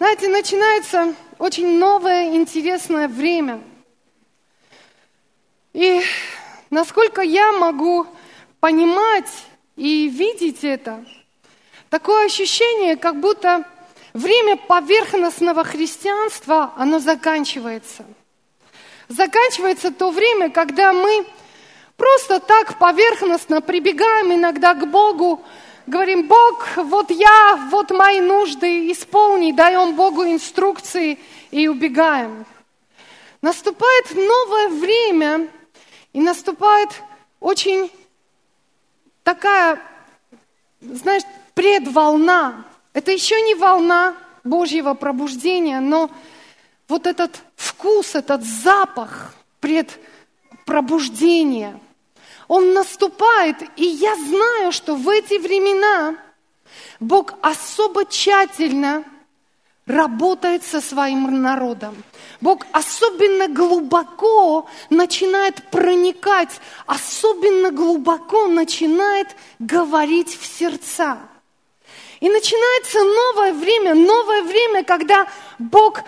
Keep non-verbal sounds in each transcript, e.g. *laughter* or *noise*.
Знаете, начинается очень новое, интересное время. И насколько я могу понимать и видеть это, такое ощущение, как будто время поверхностного христианства, оно заканчивается. Заканчивается то время, когда мы просто так поверхностно прибегаем иногда к Богу, говорим, Бог, вот я, вот мои нужды, исполни, даем Богу инструкции и убегаем. Наступает новое время, и наступает очень такая, знаешь, предволна. Это еще не волна Божьего пробуждения, но вот этот вкус, этот запах предпробуждения – он наступает, и я знаю, что в эти времена Бог особо тщательно работает со своим народом. Бог особенно глубоко начинает проникать, особенно глубоко начинает говорить в сердца. И начинается новое время, новое время, когда Бог,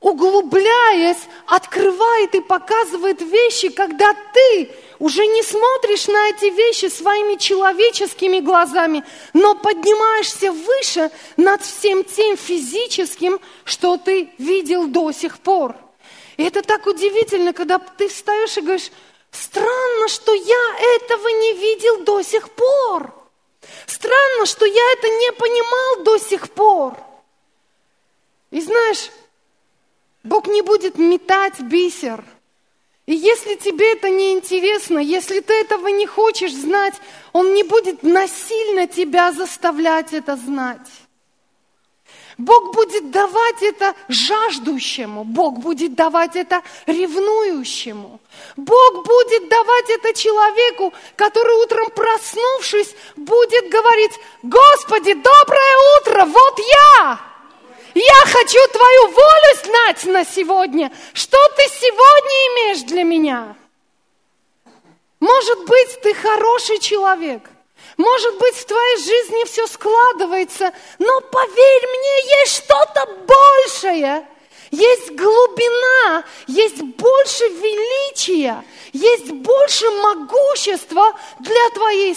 углубляясь, открывает и показывает вещи, когда ты уже не смотришь на эти вещи своими человеческими глазами, но поднимаешься выше над всем тем физическим, что ты видел до сих пор. И это так удивительно, когда ты встаешь и говоришь, странно, что я этого не видел до сих пор. Странно, что я это не понимал до сих пор. И знаешь, Бог не будет метать бисер – и если тебе это не интересно, если ты этого не хочешь знать, Он не будет насильно тебя заставлять это знать. Бог будет давать это жаждущему, Бог будет давать это ревнующему. Бог будет давать это человеку, который утром проснувшись будет говорить, Господи, доброе утро, вот я! Я хочу твою волю знать на сегодня. Что ты сегодня имеешь для меня? Может быть, ты хороший человек. Может быть, в твоей жизни все складывается, но поверь мне, есть что-то большее. Есть глубина, есть больше величия, есть больше могущества для твоей,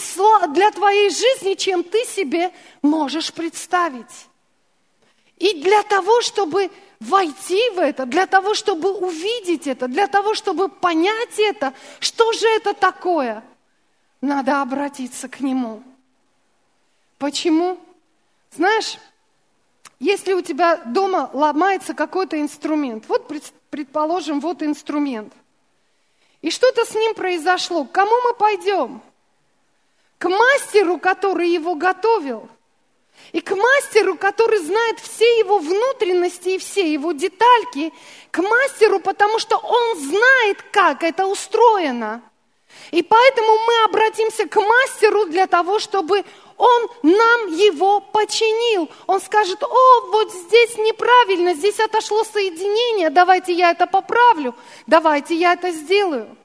для твоей жизни, чем ты себе можешь представить. И для того, чтобы войти в это, для того, чтобы увидеть это, для того, чтобы понять это, что же это такое, надо обратиться к Нему. Почему? Знаешь, если у тебя дома ломается какой-то инструмент, вот предположим, вот инструмент, и что-то с ним произошло, к кому мы пойдем? К мастеру, который его готовил – и к мастеру, который знает все его внутренности и все его детальки, к мастеру, потому что он знает, как это устроено. И поэтому мы обратимся к мастеру для того, чтобы он нам его починил. Он скажет, о, вот здесь неправильно, здесь отошло соединение, давайте я это поправлю, давайте я это сделаю.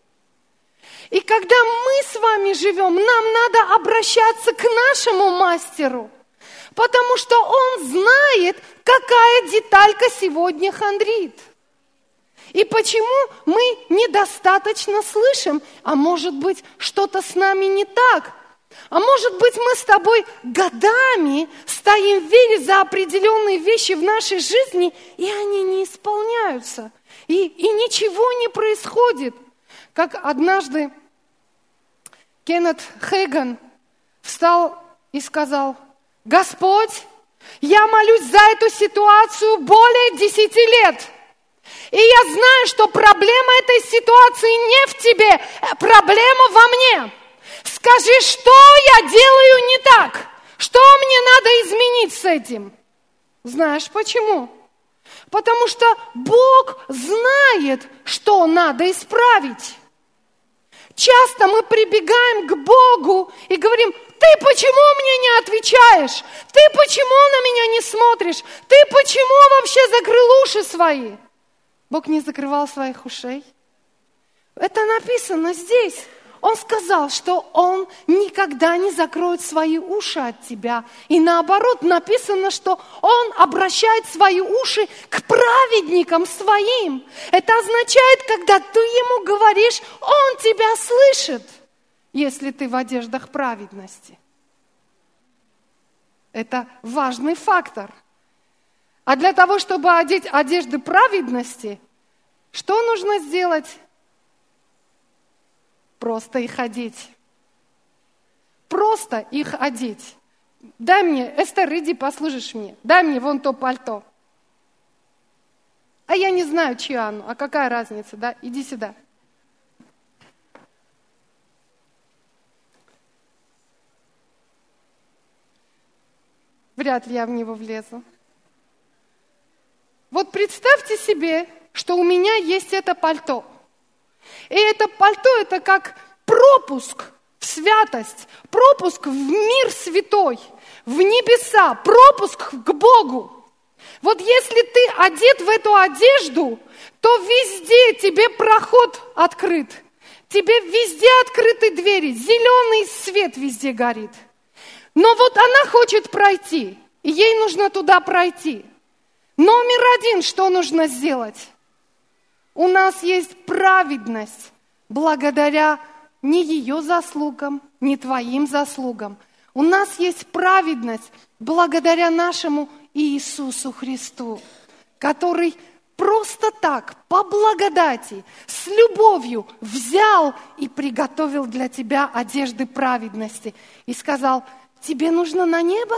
И когда мы с вами живем, нам надо обращаться к нашему мастеру – Потому что он знает, какая деталька сегодня хандрит. И почему мы недостаточно слышим, а может быть что-то с нами не так, а может быть мы с тобой годами стоим в вере за определенные вещи в нашей жизни, и они не исполняются, и, и ничего не происходит. Как однажды Кеннет Хейган встал и сказал – Господь, я молюсь за эту ситуацию более десяти лет. И я знаю, что проблема этой ситуации не в тебе, э, проблема во мне. Скажи, что я делаю не так? Что мне надо изменить с этим? Знаешь почему? Потому что Бог знает, что надо исправить. Часто мы прибегаем к Богу и говорим, ты почему мне не отвечаешь? Ты почему на меня не смотришь? Ты почему вообще закрыл уши свои? Бог не закрывал своих ушей. Это написано здесь. Он сказал, что Он никогда не закроет свои уши от тебя. И наоборот, написано, что Он обращает свои уши к праведникам своим. Это означает, когда ты Ему говоришь, Он тебя слышит, если ты в одеждах праведности. Это важный фактор. А для того, чтобы одеть одежды праведности, что нужно сделать? Просто их одеть. Просто их одеть. Дай мне, Эстер, иди послужишь мне. Дай мне вон то пальто. А я не знаю, чье оно. А какая разница, да? Иди сюда. Вряд ли я в него влезу. Вот представьте себе, что у меня есть это пальто. И это пальто – это как пропуск в святость, пропуск в мир святой, в небеса, пропуск к Богу. Вот если ты одет в эту одежду, то везде тебе проход открыт. Тебе везде открыты двери, зеленый свет везде горит – но вот она хочет пройти, и ей нужно туда пройти. Номер один, что нужно сделать? У нас есть праведность благодаря не ее заслугам, не твоим заслугам. У нас есть праведность благодаря нашему Иисусу Христу, который просто так, по благодати, с любовью взял и приготовил для тебя одежды праведности и сказал, тебе нужно на небо?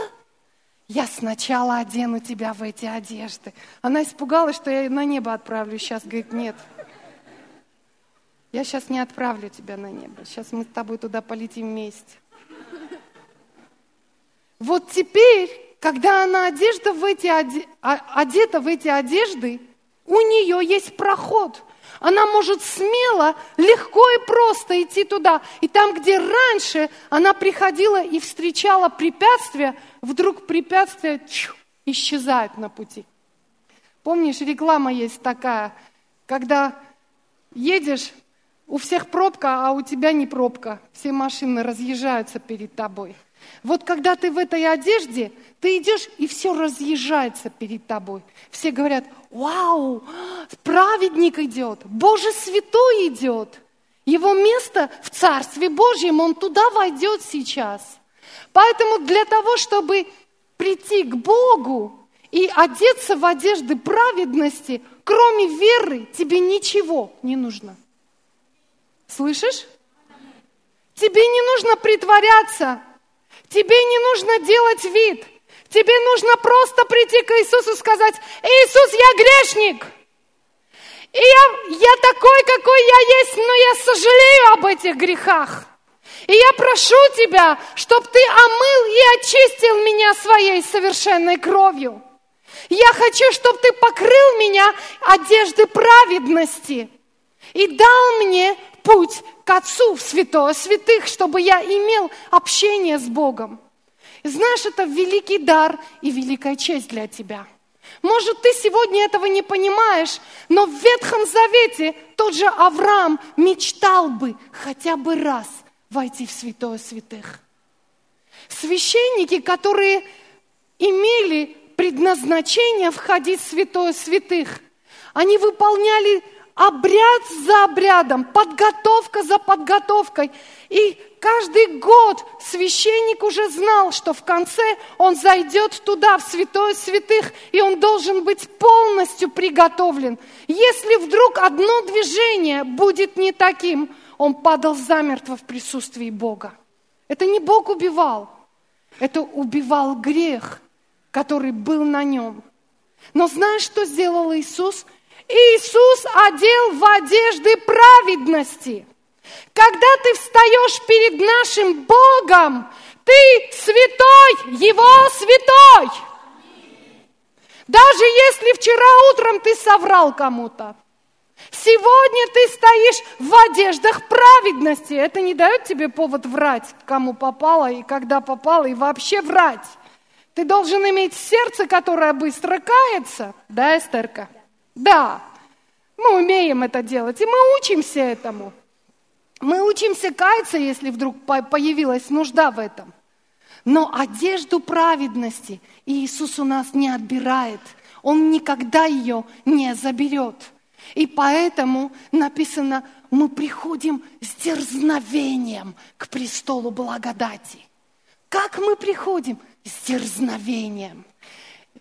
Я сначала одену тебя в эти одежды. Она испугалась, что я на небо отправлю. Сейчас говорит, нет. Я сейчас не отправлю тебя на небо. Сейчас мы с тобой туда полетим вместе. Вот теперь, когда она одежда в эти, одета в эти одежды, у нее есть проход – она может смело, легко и просто идти туда. И там, где раньше она приходила и встречала препятствия, вдруг препятствия чу, исчезают на пути. Помнишь, реклама есть такая, когда едешь, у всех пробка, а у тебя не пробка. Все машины разъезжаются перед тобой. Вот когда ты в этой одежде, ты идешь, и все разъезжается перед тобой. Все говорят, вау, праведник идет, Боже святой идет. Его место в Царстве Божьем, он туда войдет сейчас. Поэтому для того, чтобы прийти к Богу и одеться в одежды праведности, кроме веры, тебе ничего не нужно. Слышишь? Тебе не нужно притворяться, тебе не нужно делать вид – Тебе нужно просто прийти к Иисусу и сказать, Иисус, я грешник. И я, я такой, какой я есть, но я сожалею об этих грехах. И я прошу тебя, чтобы ты омыл и очистил меня своей совершенной кровью. Я хочу, чтобы ты покрыл меня одежды праведности и дал мне путь к Отцу в святое святых, чтобы я имел общение с Богом. И знаешь, это великий дар и великая честь для тебя. Может, ты сегодня этого не понимаешь, но в Ветхом Завете тот же Авраам мечтал бы хотя бы раз войти в святое святых. Священники, которые имели предназначение входить в святое святых, они выполняли обряд за обрядом, подготовка за подготовкой. И каждый год священник уже знал, что в конце он зайдет туда, в святое святых, и он должен быть полностью приготовлен. Если вдруг одно движение будет не таким, он падал замертво в присутствии Бога. Это не Бог убивал, это убивал грех, который был на нем. Но знаешь, что сделал Иисус? Иисус одел в одежды праведности. Когда ты встаешь перед нашим Богом, ты святой, Его святой. Даже если вчера утром ты соврал кому-то, сегодня ты стоишь в одеждах праведности. Это не дает тебе повод врать, кому попало и когда попало, и вообще врать. Ты должен иметь сердце, которое быстро кается. Да, Эстерка? Да, мы умеем это делать, и мы учимся этому. Мы учимся каяться, если вдруг появилась нужда в этом. Но одежду праведности Иисус у нас не отбирает. Он никогда ее не заберет. И поэтому написано, мы приходим с дерзновением к престолу благодати. Как мы приходим? С дерзновением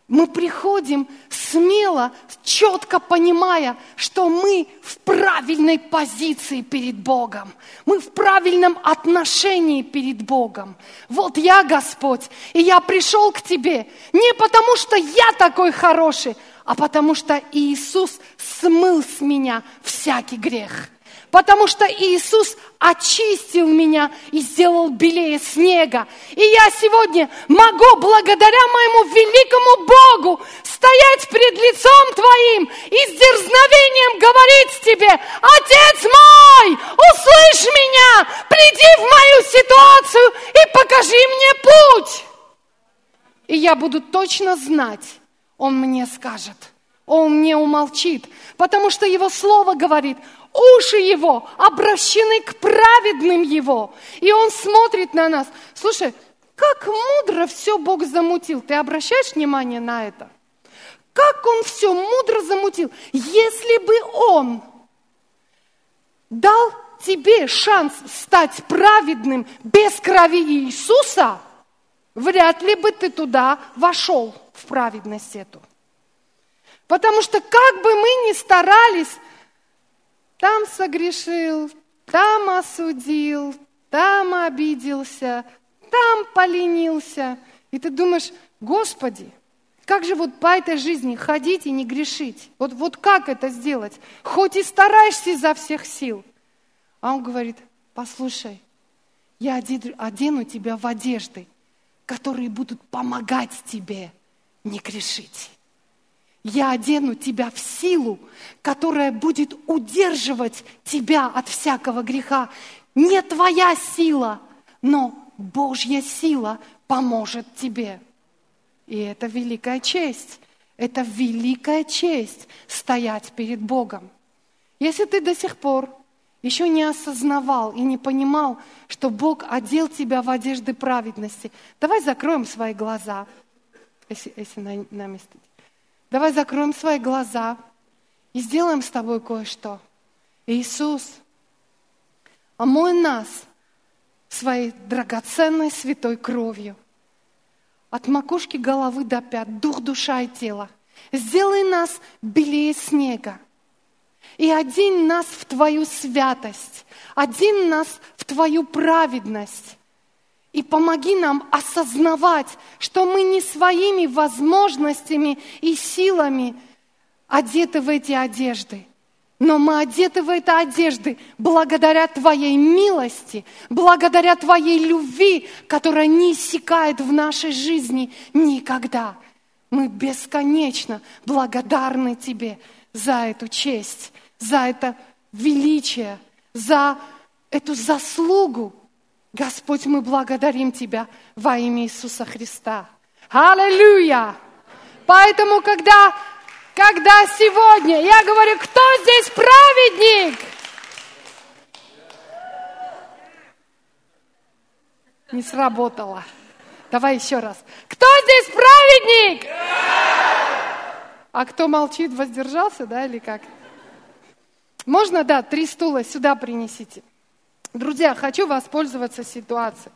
мы приходим смело, четко понимая, что мы в правильной позиции перед Богом. Мы в правильном отношении перед Богом. Вот я, Господь, и я пришел к Тебе не потому, что я такой хороший, а потому что Иисус смыл с меня всякий грех потому что Иисус очистил меня и сделал белее снега. И я сегодня могу, благодаря моему великому Богу, стоять пред лицом Твоим и с дерзновением говорить Тебе, Отец мой, услышь меня, приди в мою ситуацию и покажи мне путь. И я буду точно знать, Он мне скажет, Он не умолчит, потому что Его Слово говорит, уши его обращены к праведным его. И он смотрит на нас. Слушай, как мудро все Бог замутил. Ты обращаешь внимание на это? Как он все мудро замутил. Если бы он дал тебе шанс стать праведным без крови Иисуса, вряд ли бы ты туда вошел, в праведность эту. Потому что как бы мы ни старались, там согрешил, там осудил, там обиделся, там поленился. И ты думаешь, Господи, как же вот по этой жизни ходить и не грешить? Вот, вот как это сделать? Хоть и стараешься изо всех сил. А он говорит, послушай, я одену тебя в одежды, которые будут помогать тебе не грешить. Я одену тебя в силу, которая будет удерживать тебя от всякого греха. Не твоя сила, но Божья сила поможет тебе. И это великая честь. Это великая честь стоять перед Богом. Если ты до сих пор еще не осознавал и не понимал, что Бог одел тебя в одежды праведности, давай закроем свои глаза, если, если на, на месте. Давай закроем свои глаза и сделаем с тобой кое-что. Иисус, омой нас своей драгоценной святой кровью. От макушки головы до пят, дух, душа и тело. Сделай нас белее снега. И один нас в Твою святость, один нас в Твою праведность. И помоги нам осознавать, что мы не своими возможностями и силами одеты в эти одежды, но мы одеты в эти одежды благодаря Твоей милости, благодаря Твоей любви, которая не иссякает в нашей жизни никогда. Мы бесконечно благодарны Тебе за эту честь, за это величие, за эту заслугу, Господь, мы благодарим Тебя во имя Иисуса Христа. Аллилуйя! Поэтому, когда, когда сегодня я говорю, кто здесь праведник? Не сработало. Давай еще раз. Кто здесь праведник? А кто молчит, воздержался, да, или как? Можно, да, три стула сюда принесите. Друзья, хочу воспользоваться ситуацией.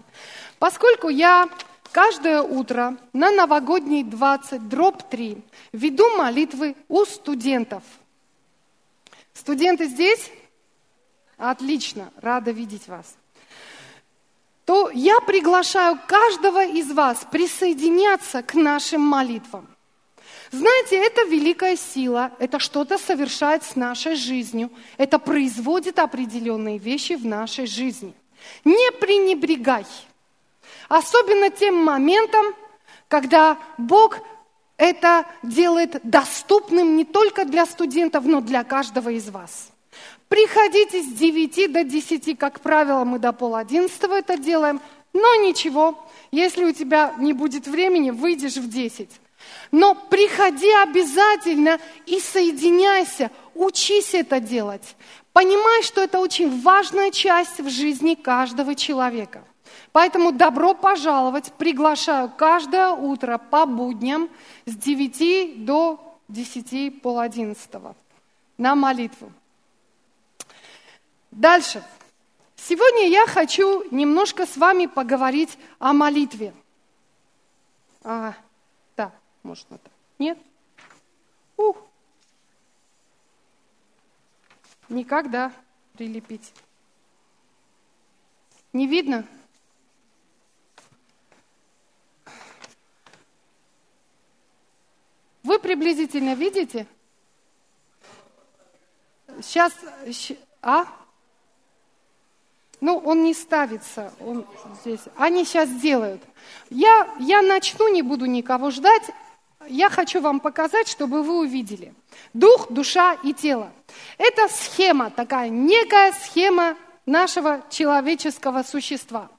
Поскольку я каждое утро на новогодний 20 дробь 3 веду молитвы у студентов. Студенты здесь? Отлично, рада видеть вас. То я приглашаю каждого из вас присоединяться к нашим молитвам. Знаете, это великая сила, это что-то совершает с нашей жизнью, это производит определенные вещи в нашей жизни. Не пренебрегай. Особенно тем моментом, когда Бог это делает доступным не только для студентов, но для каждого из вас. Приходите с 9 до 10, как правило, мы до пол одиннадцатого это делаем, но ничего, если у тебя не будет времени, выйдешь в 10. Но приходи обязательно и соединяйся, учись это делать. Понимай, что это очень важная часть в жизни каждого человека. Поэтому добро пожаловать, приглашаю каждое утро по будням с 9 до 10, пол 11 на молитву. Дальше. Сегодня я хочу немножко с вами поговорить о молитве. А, может, это. Нет? Ух. Никогда прилепить. Не видно? Вы приблизительно видите? Сейчас, а? Ну, он не ставится, он здесь. Они сейчас делают. Я, я начну, не буду никого ждать. Я хочу вам показать, чтобы вы увидели. Дух, душа и тело. Это схема, такая некая схема нашего человеческого существа.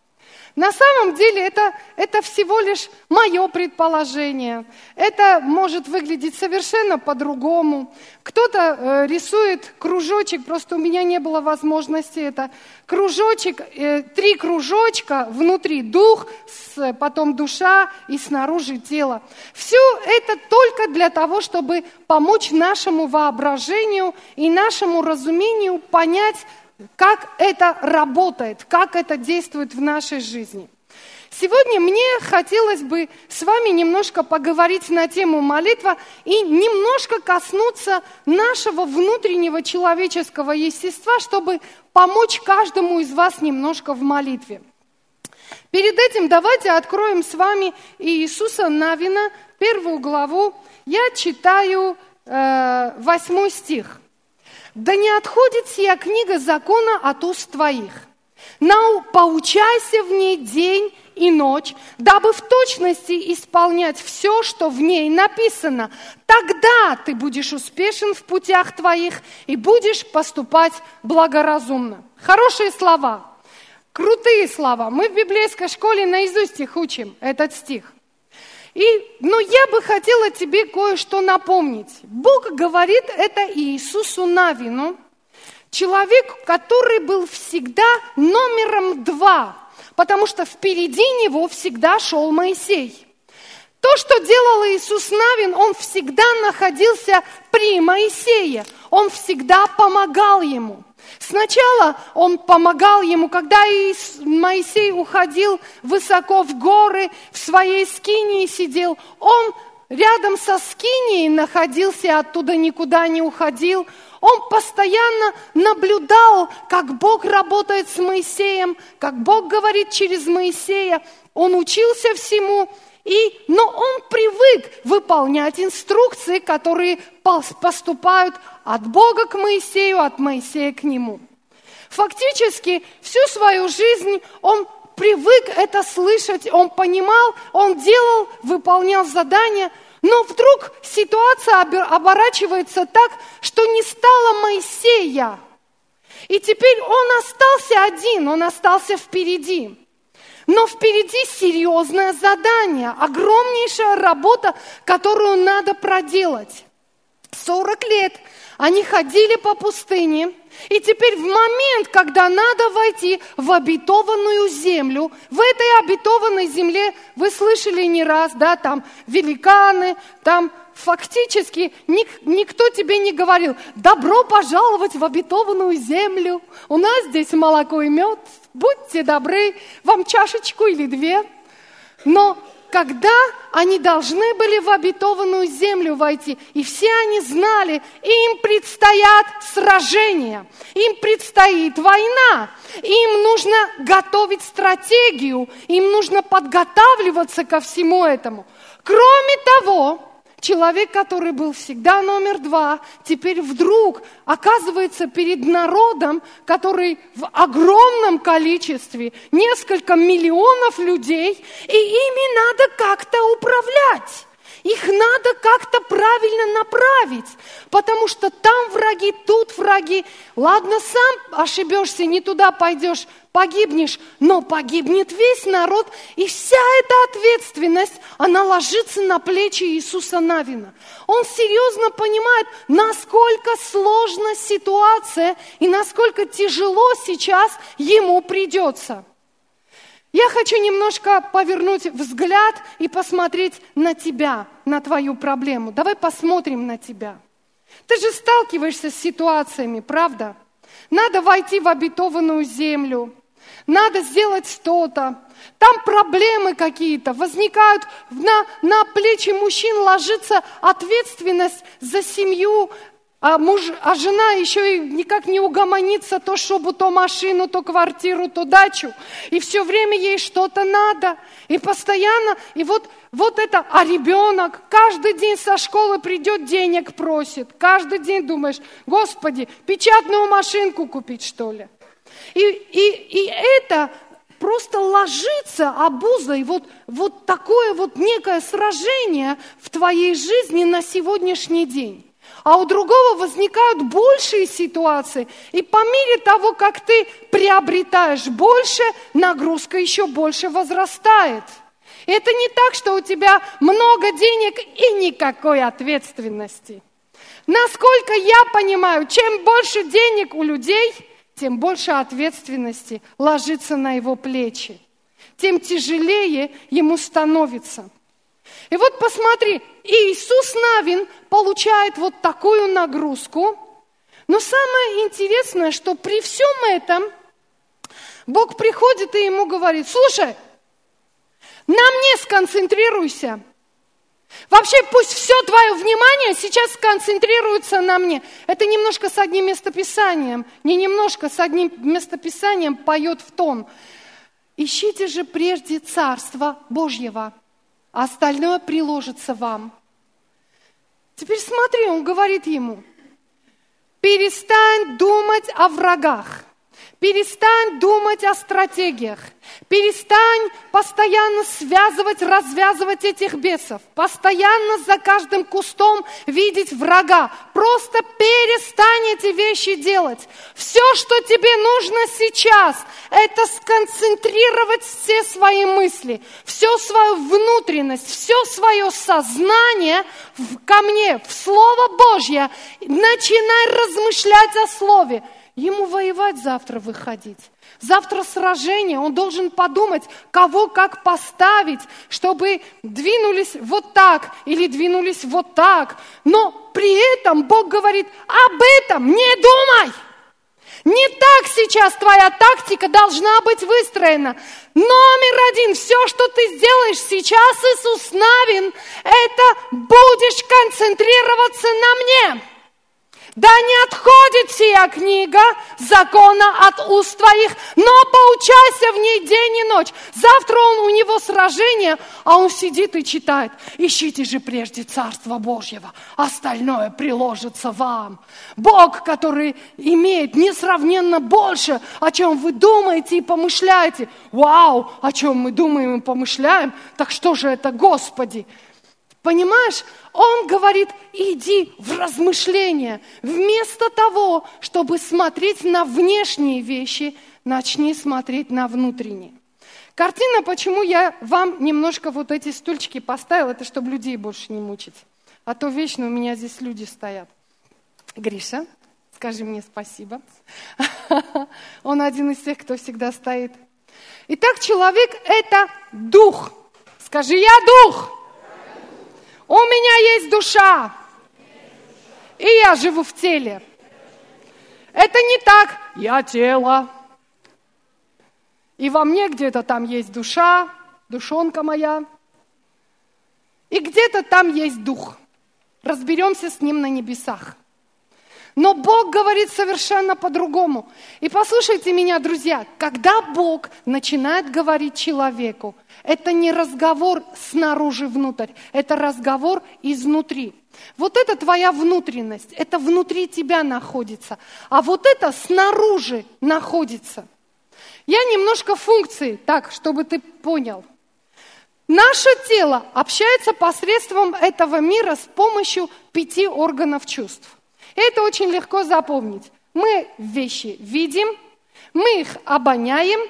На самом деле это, это всего лишь мое предположение. Это может выглядеть совершенно по-другому. Кто-то э, рисует кружочек, просто у меня не было возможности это. Кружочек, э, три кружочка, внутри дух, с, потом душа и снаружи тело. Все это только для того, чтобы помочь нашему воображению и нашему разумению понять, как это работает, как это действует в нашей жизни. Сегодня мне хотелось бы с вами немножко поговорить на тему молитва и немножко коснуться нашего внутреннего человеческого естества, чтобы помочь каждому из вас немножко в молитве. Перед этим давайте откроем с вами Иисуса Навина, первую главу. Я читаю э, восьмой стих. Да не отходит сия книга закона от уст твоих. Нау, поучайся в ней день и ночь, дабы в точности исполнять все, что в ней написано. Тогда ты будешь успешен в путях твоих и будешь поступать благоразумно. Хорошие слова, крутые слова. Мы в библейской школе наизусть их учим, этот стих. И, но я бы хотела тебе кое-что напомнить. Бог говорит это Иисусу Навину, человек, который был всегда номером два, потому что впереди него всегда шел Моисей. То, что делал Иисус Навин, он всегда находился при Моисее, он всегда помогал ему. Сначала он помогал ему, когда Моисей уходил высоко в горы, в своей скинии сидел, он рядом со скинией находился, оттуда никуда не уходил. Он постоянно наблюдал, как Бог работает с Моисеем, как Бог говорит через Моисея. Он учился всему, и, но он привык выполнять инструкции, которые поступают от Бога к Моисею, от Моисея к нему. Фактически всю свою жизнь он привык это слышать, он понимал, он делал, выполнял задания, но вдруг ситуация оборачивается так, что не стало Моисея. И теперь он остался один, он остался впереди. Но впереди серьезное задание, огромнейшая работа, которую надо проделать. 40 лет они ходили по пустыне, и теперь в момент, когда надо войти в обетованную землю, в этой обетованной земле, вы слышали не раз, да, там великаны, там фактически ник, никто тебе не говорил, добро пожаловать в обетованную землю, у нас здесь молоко и мед, будьте добры, вам чашечку или две. Но когда они должны были в обетованную землю войти, и все они знали, им предстоят сражения, им предстоит война, им нужно готовить стратегию, им нужно подготавливаться ко всему этому. Кроме того, Человек, который был всегда номер два, теперь вдруг оказывается перед народом, который в огромном количестве, несколько миллионов людей, и ими надо как-то управлять. Их надо как-то правильно направить, потому что там враги, тут враги. Ладно, сам ошибешься, не туда пойдешь, погибнешь, но погибнет весь народ, и вся эта ответственность, она ложится на плечи Иисуса Навина. Он серьезно понимает, насколько сложна ситуация и насколько тяжело сейчас ему придется. Я хочу немножко повернуть взгляд и посмотреть на тебя, на твою проблему. Давай посмотрим на тебя. Ты же сталкиваешься с ситуациями, правда? Надо войти в обетованную землю, надо сделать что-то. Там проблемы какие-то возникают, на, на плечи мужчин ложится ответственность за семью, а, муж, а жена еще и никак не угомонится, то шубу, то машину, то квартиру, то дачу. И все время ей что-то надо. И постоянно, и вот, вот это, а ребенок каждый день со школы придет, денег просит. Каждый день думаешь, Господи, печатную машинку купить, что ли? И, и, и это просто ложится обузой, вот, вот такое вот некое сражение в твоей жизни на сегодняшний день а у другого возникают большие ситуации. И по мере того, как ты приобретаешь больше, нагрузка еще больше возрастает. это не так, что у тебя много денег и никакой ответственности. Насколько я понимаю, чем больше денег у людей, тем больше ответственности ложится на его плечи, тем тяжелее ему становится. И вот посмотри, Иисус Навин получает вот такую нагрузку. Но самое интересное, что при всем этом Бог приходит и ему говорит, слушай, на мне сконцентрируйся. Вообще пусть все твое внимание сейчас сконцентрируется на мне. Это немножко с одним местописанием, не немножко, с одним местописанием поет в тон. Ищите же прежде Царство Божьего а остальное приложится вам. Теперь смотри, он говорит ему, перестань думать о врагах, перестань думать о стратегиях, Перестань постоянно связывать, развязывать этих бесов, постоянно за каждым кустом видеть врага. Просто перестань эти вещи делать. Все, что тебе нужно сейчас, это сконцентрировать все свои мысли, всю свою внутренность, все свое сознание ко мне, в Слово Божье. Начинай размышлять о Слове. Ему воевать завтра выходить. Завтра сражение, он должен подумать, кого как поставить, чтобы двинулись вот так или двинулись вот так. Но при этом Бог говорит, об этом не думай. Не так сейчас твоя тактика должна быть выстроена. Номер один, все, что ты сделаешь сейчас, Иисус Навин, это будешь концентрироваться на мне. Да не отходит сия книга закона от уст твоих, но поучайся в ней день и ночь. Завтра он, у него сражение, а он сидит и читает. Ищите же прежде Царство Божьего, остальное приложится вам. Бог, который имеет несравненно больше, о чем вы думаете и помышляете. Вау, о чем мы думаем и помышляем, так что же это, Господи? Понимаешь, он говорит, иди в размышления. Вместо того, чтобы смотреть на внешние вещи, начни смотреть на внутренние. Картина, почему я вам немножко вот эти стульчики поставила, это чтобы людей больше не мучить. А то вечно у меня здесь люди стоят. Гриша, скажи мне спасибо. *laughs* Он один из тех, кто всегда стоит. Итак, человек – это дух. Скажи, я дух. У меня есть душа, и я живу в теле. Это не так, я тело. И во мне где-то там есть душа, душонка моя. И где-то там есть дух. Разберемся с ним на небесах. Но Бог говорит совершенно по-другому. И послушайте меня, друзья, когда Бог начинает говорить человеку, это не разговор снаружи внутрь, это разговор изнутри. Вот это твоя внутренность, это внутри тебя находится, а вот это снаружи находится. Я немножко функции, так, чтобы ты понял. Наше тело общается посредством этого мира с помощью пяти органов чувств. Это очень легко запомнить. Мы вещи видим, мы их обоняем,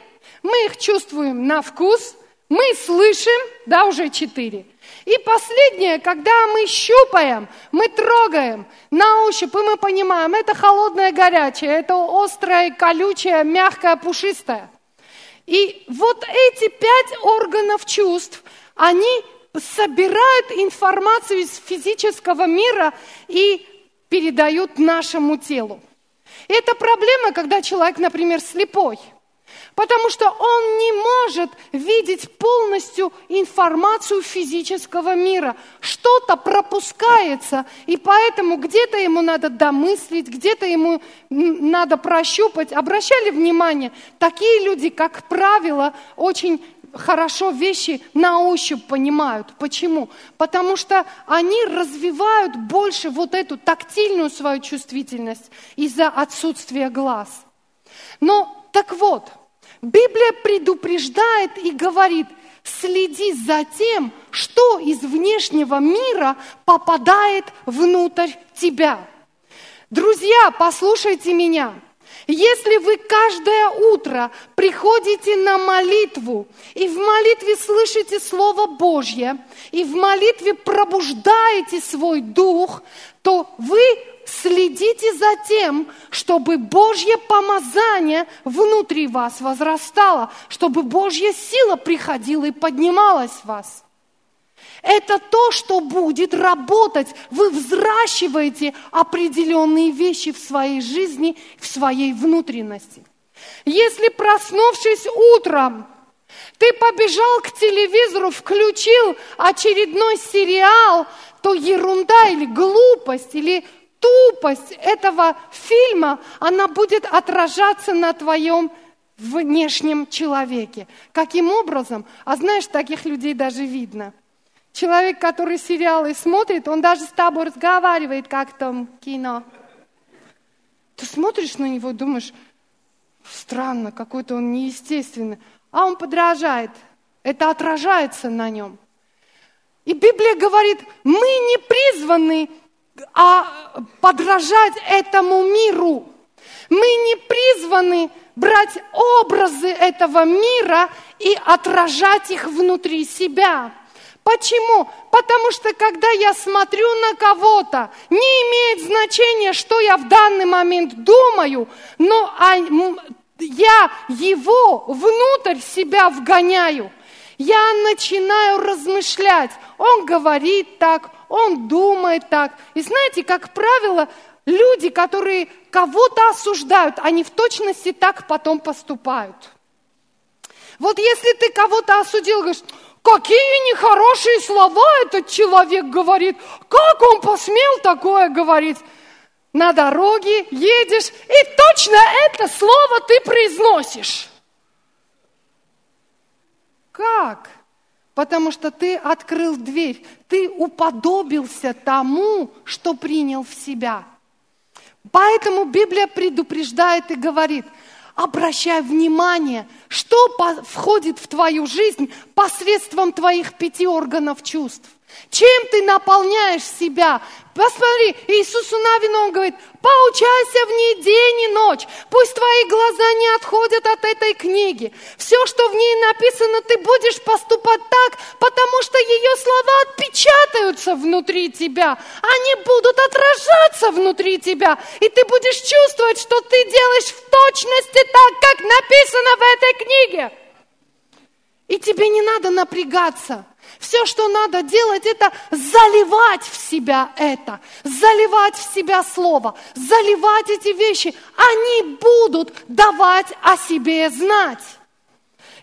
мы их чувствуем на вкус, мы слышим, да, уже четыре. И последнее, когда мы щупаем, мы трогаем на ощупь, и мы понимаем, это холодное, горячее, это острое, колючее, мягкое, пушистое. И вот эти пять органов чувств, они собирают информацию из физического мира и передают нашему телу. Это проблема, когда человек, например, слепой – Потому что он не может видеть полностью информацию физического мира. Что-то пропускается, и поэтому где-то ему надо домыслить, где-то ему надо прощупать. Обращали внимание, такие люди, как правило, очень хорошо вещи на ощупь понимают. Почему? Потому что они развивают больше вот эту тактильную свою чувствительность из-за отсутствия глаз. Но так вот, Библия предупреждает и говорит, следи за тем, что из внешнего мира попадает внутрь тебя. Друзья, послушайте меня. Если вы каждое утро приходите на молитву и в молитве слышите Слово Божье, и в молитве пробуждаете свой дух, то вы следите за тем, чтобы Божье помазание внутри вас возрастало, чтобы Божья сила приходила и поднималась в вас. Это то, что будет работать. Вы взращиваете определенные вещи в своей жизни, в своей внутренности. Если проснувшись утром, ты побежал к телевизору, включил очередной сериал, то ерунда или глупость, или тупость этого фильма, она будет отражаться на твоем внешнем человеке. Каким образом? А знаешь, таких людей даже видно. Человек, который сериалы смотрит, он даже с тобой разговаривает, как там кино. Ты смотришь на него и думаешь, странно, какой-то он неестественный. А он подражает. Это отражается на нем. И Библия говорит, мы не призваны а подражать этому миру. Мы не призваны брать образы этого мира и отражать их внутри себя. Почему? Потому что когда я смотрю на кого-то, не имеет значения, что я в данный момент думаю, но я его внутрь себя вгоняю. Я начинаю размышлять. Он говорит так, он думает так. И знаете, как правило, люди, которые кого-то осуждают, они в точности так потом поступают. Вот если ты кого-то осудил, говоришь, какие нехорошие слова этот человек говорит, как он посмел такое говорить? На дороге едешь, и точно это слово ты произносишь. Как? Потому что ты открыл дверь, ты уподобился тому, что принял в себя. Поэтому Библия предупреждает и говорит, обращай внимание, что входит в твою жизнь посредством твоих пяти органов чувств. Чем ты наполняешь себя? Посмотри, Иисусу Навину он говорит, поучайся в ней день и ночь. Пусть твои глаза не отходят от этой книги. Все, что в ней написано, ты будешь поступать так, потому что ее слова отпечатаются внутри тебя. Они будут отражаться внутри тебя. И ты будешь чувствовать, что ты делаешь в точности так, как написано в этой книге. И тебе не надо напрягаться. Все, что надо делать, это заливать в себя это, заливать в себя слово, заливать эти вещи. Они будут давать о себе знать.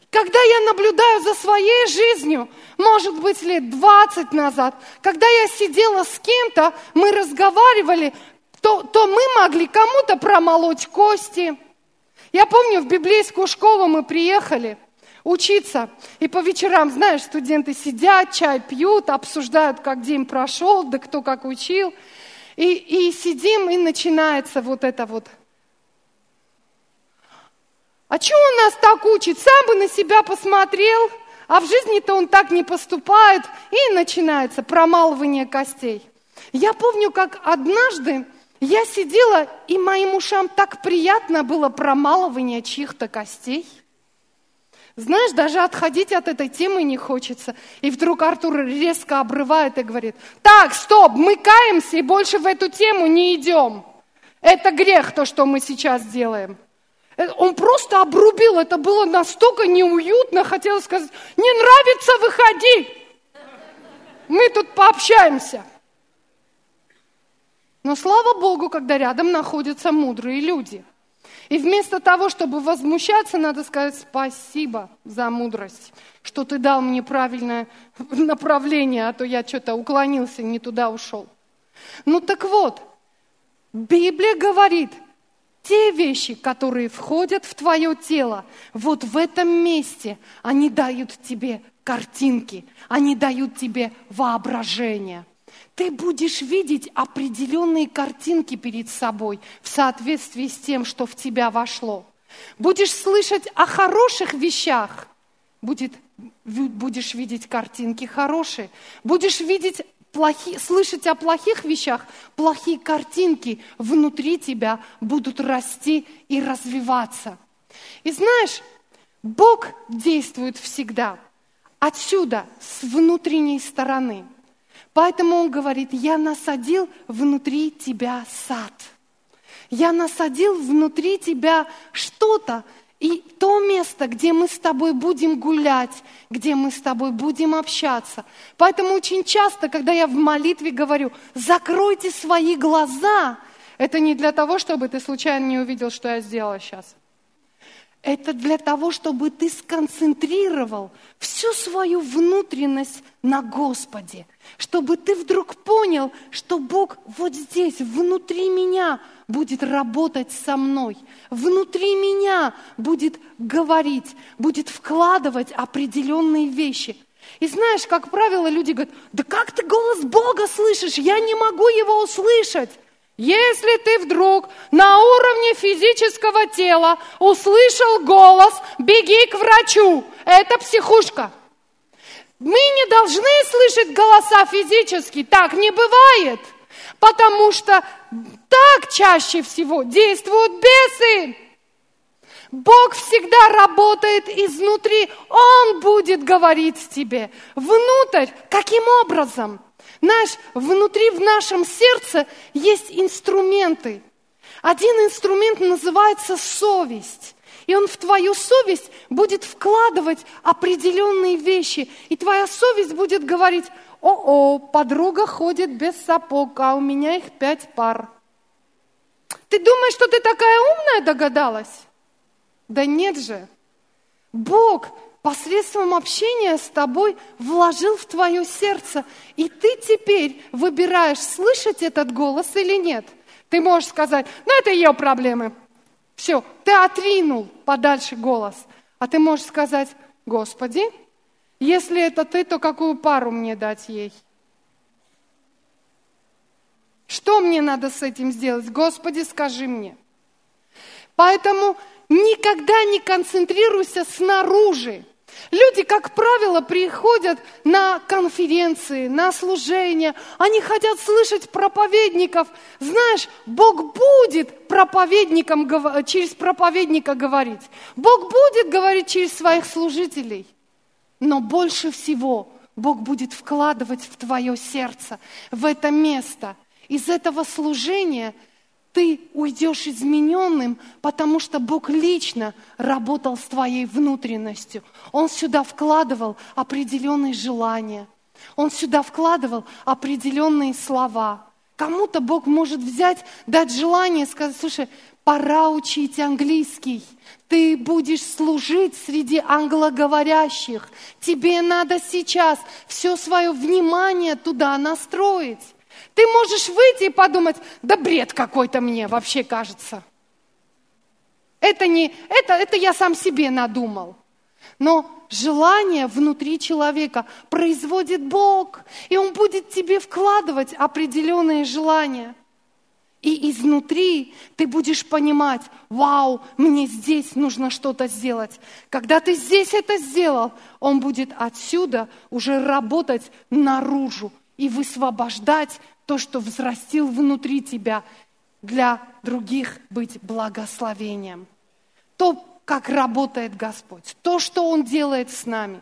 Когда я наблюдаю за своей жизнью, может быть, лет 20 назад, когда я сидела с кем-то, мы разговаривали, то, то мы могли кому-то промолоть кости. Я помню, в библейскую школу мы приехали – учиться. И по вечерам, знаешь, студенты сидят, чай пьют, обсуждают, как день прошел, да кто как учил. И, и сидим, и начинается вот это вот. А что он нас так учит? Сам бы на себя посмотрел, А в жизни-то он так не поступает, и начинается промалывание костей. Я помню, как однажды я сидела, и моим ушам так приятно было промалывание чьих-то костей. Знаешь, даже отходить от этой темы не хочется. И вдруг Артур резко обрывает и говорит, так, стоп, мы каемся и больше в эту тему не идем. Это грех, то, что мы сейчас делаем. Э, он просто обрубил, это было настолько неуютно, хотел сказать, не нравится, выходи. Мы тут пообщаемся. Но слава Богу, когда рядом находятся мудрые люди. И вместо того, чтобы возмущаться, надо сказать спасибо за мудрость, что ты дал мне правильное *laughs* направление, а то я что-то уклонился, не туда ушел. Ну так вот, Библия говорит, те вещи, которые входят в твое тело, вот в этом месте, они дают тебе картинки, они дают тебе воображение ты будешь видеть определенные картинки перед собой в соответствии с тем, что в тебя вошло. Будешь слышать о хороших вещах, будет, будешь видеть картинки хорошие. Будешь видеть плохи, слышать о плохих вещах, плохие картинки внутри тебя будут расти и развиваться. И знаешь, Бог действует всегда отсюда, с внутренней стороны – Поэтому он говорит, я насадил внутри тебя сад. Я насадил внутри тебя что-то, и то место, где мы с тобой будем гулять, где мы с тобой будем общаться. Поэтому очень часто, когда я в молитве говорю, закройте свои глаза, это не для того, чтобы ты случайно не увидел, что я сделала сейчас. Это для того, чтобы ты сконцентрировал всю свою внутренность на Господе. Чтобы ты вдруг понял, что Бог вот здесь, внутри меня, будет работать со мной. Внутри меня будет говорить, будет вкладывать определенные вещи. И знаешь, как правило, люди говорят, да как ты голос Бога слышишь? Я не могу его услышать. Если ты вдруг на уровне физического тела услышал голос, беги к врачу. Это психушка. Мы не должны слышать голоса физически. Так не бывает. Потому что так чаще всего действуют бесы. Бог всегда работает изнутри. Он будет говорить тебе. Внутрь. Каким образом? Знаешь, внутри в нашем сердце есть инструменты. Один инструмент называется совесть. И он в твою совесть будет вкладывать определенные вещи. И твоя совесть будет говорить, о-о, подруга ходит без сапог, а у меня их пять пар. Ты думаешь, что ты такая умная догадалась? Да нет же. Бог посредством общения с тобой вложил в твое сердце. И ты теперь выбираешь, слышать этот голос или нет. Ты можешь сказать, ну это ее проблемы. Все, ты отринул подальше голос. А ты можешь сказать, Господи, если это ты, то какую пару мне дать ей? Что мне надо с этим сделать? Господи, скажи мне. Поэтому никогда не концентрируйся снаружи. Люди, как правило, приходят на конференции, на служения. Они хотят слышать проповедников. Знаешь, Бог будет проповедником, через проповедника говорить. Бог будет говорить через своих служителей. Но больше всего Бог будет вкладывать в твое сердце, в это место. Из этого служения – ты уйдешь измененным, потому что Бог лично работал с твоей внутренностью. Он сюда вкладывал определенные желания. Он сюда вкладывал определенные слова. Кому-то Бог может взять, дать желание, сказать, слушай, пора учить английский. Ты будешь служить среди англоговорящих. Тебе надо сейчас все свое внимание туда настроить. Ты можешь выйти и подумать, да бред какой-то мне вообще кажется. Это, не, это, это я сам себе надумал. Но желание внутри человека производит Бог, и Он будет тебе вкладывать определенные желания. И изнутри ты будешь понимать, вау, мне здесь нужно что-то сделать. Когда ты здесь это сделал, он будет отсюда уже работать наружу и высвобождать то, что взрастил внутри тебя для других быть благословением. То, как работает Господь, то, что Он делает с нами.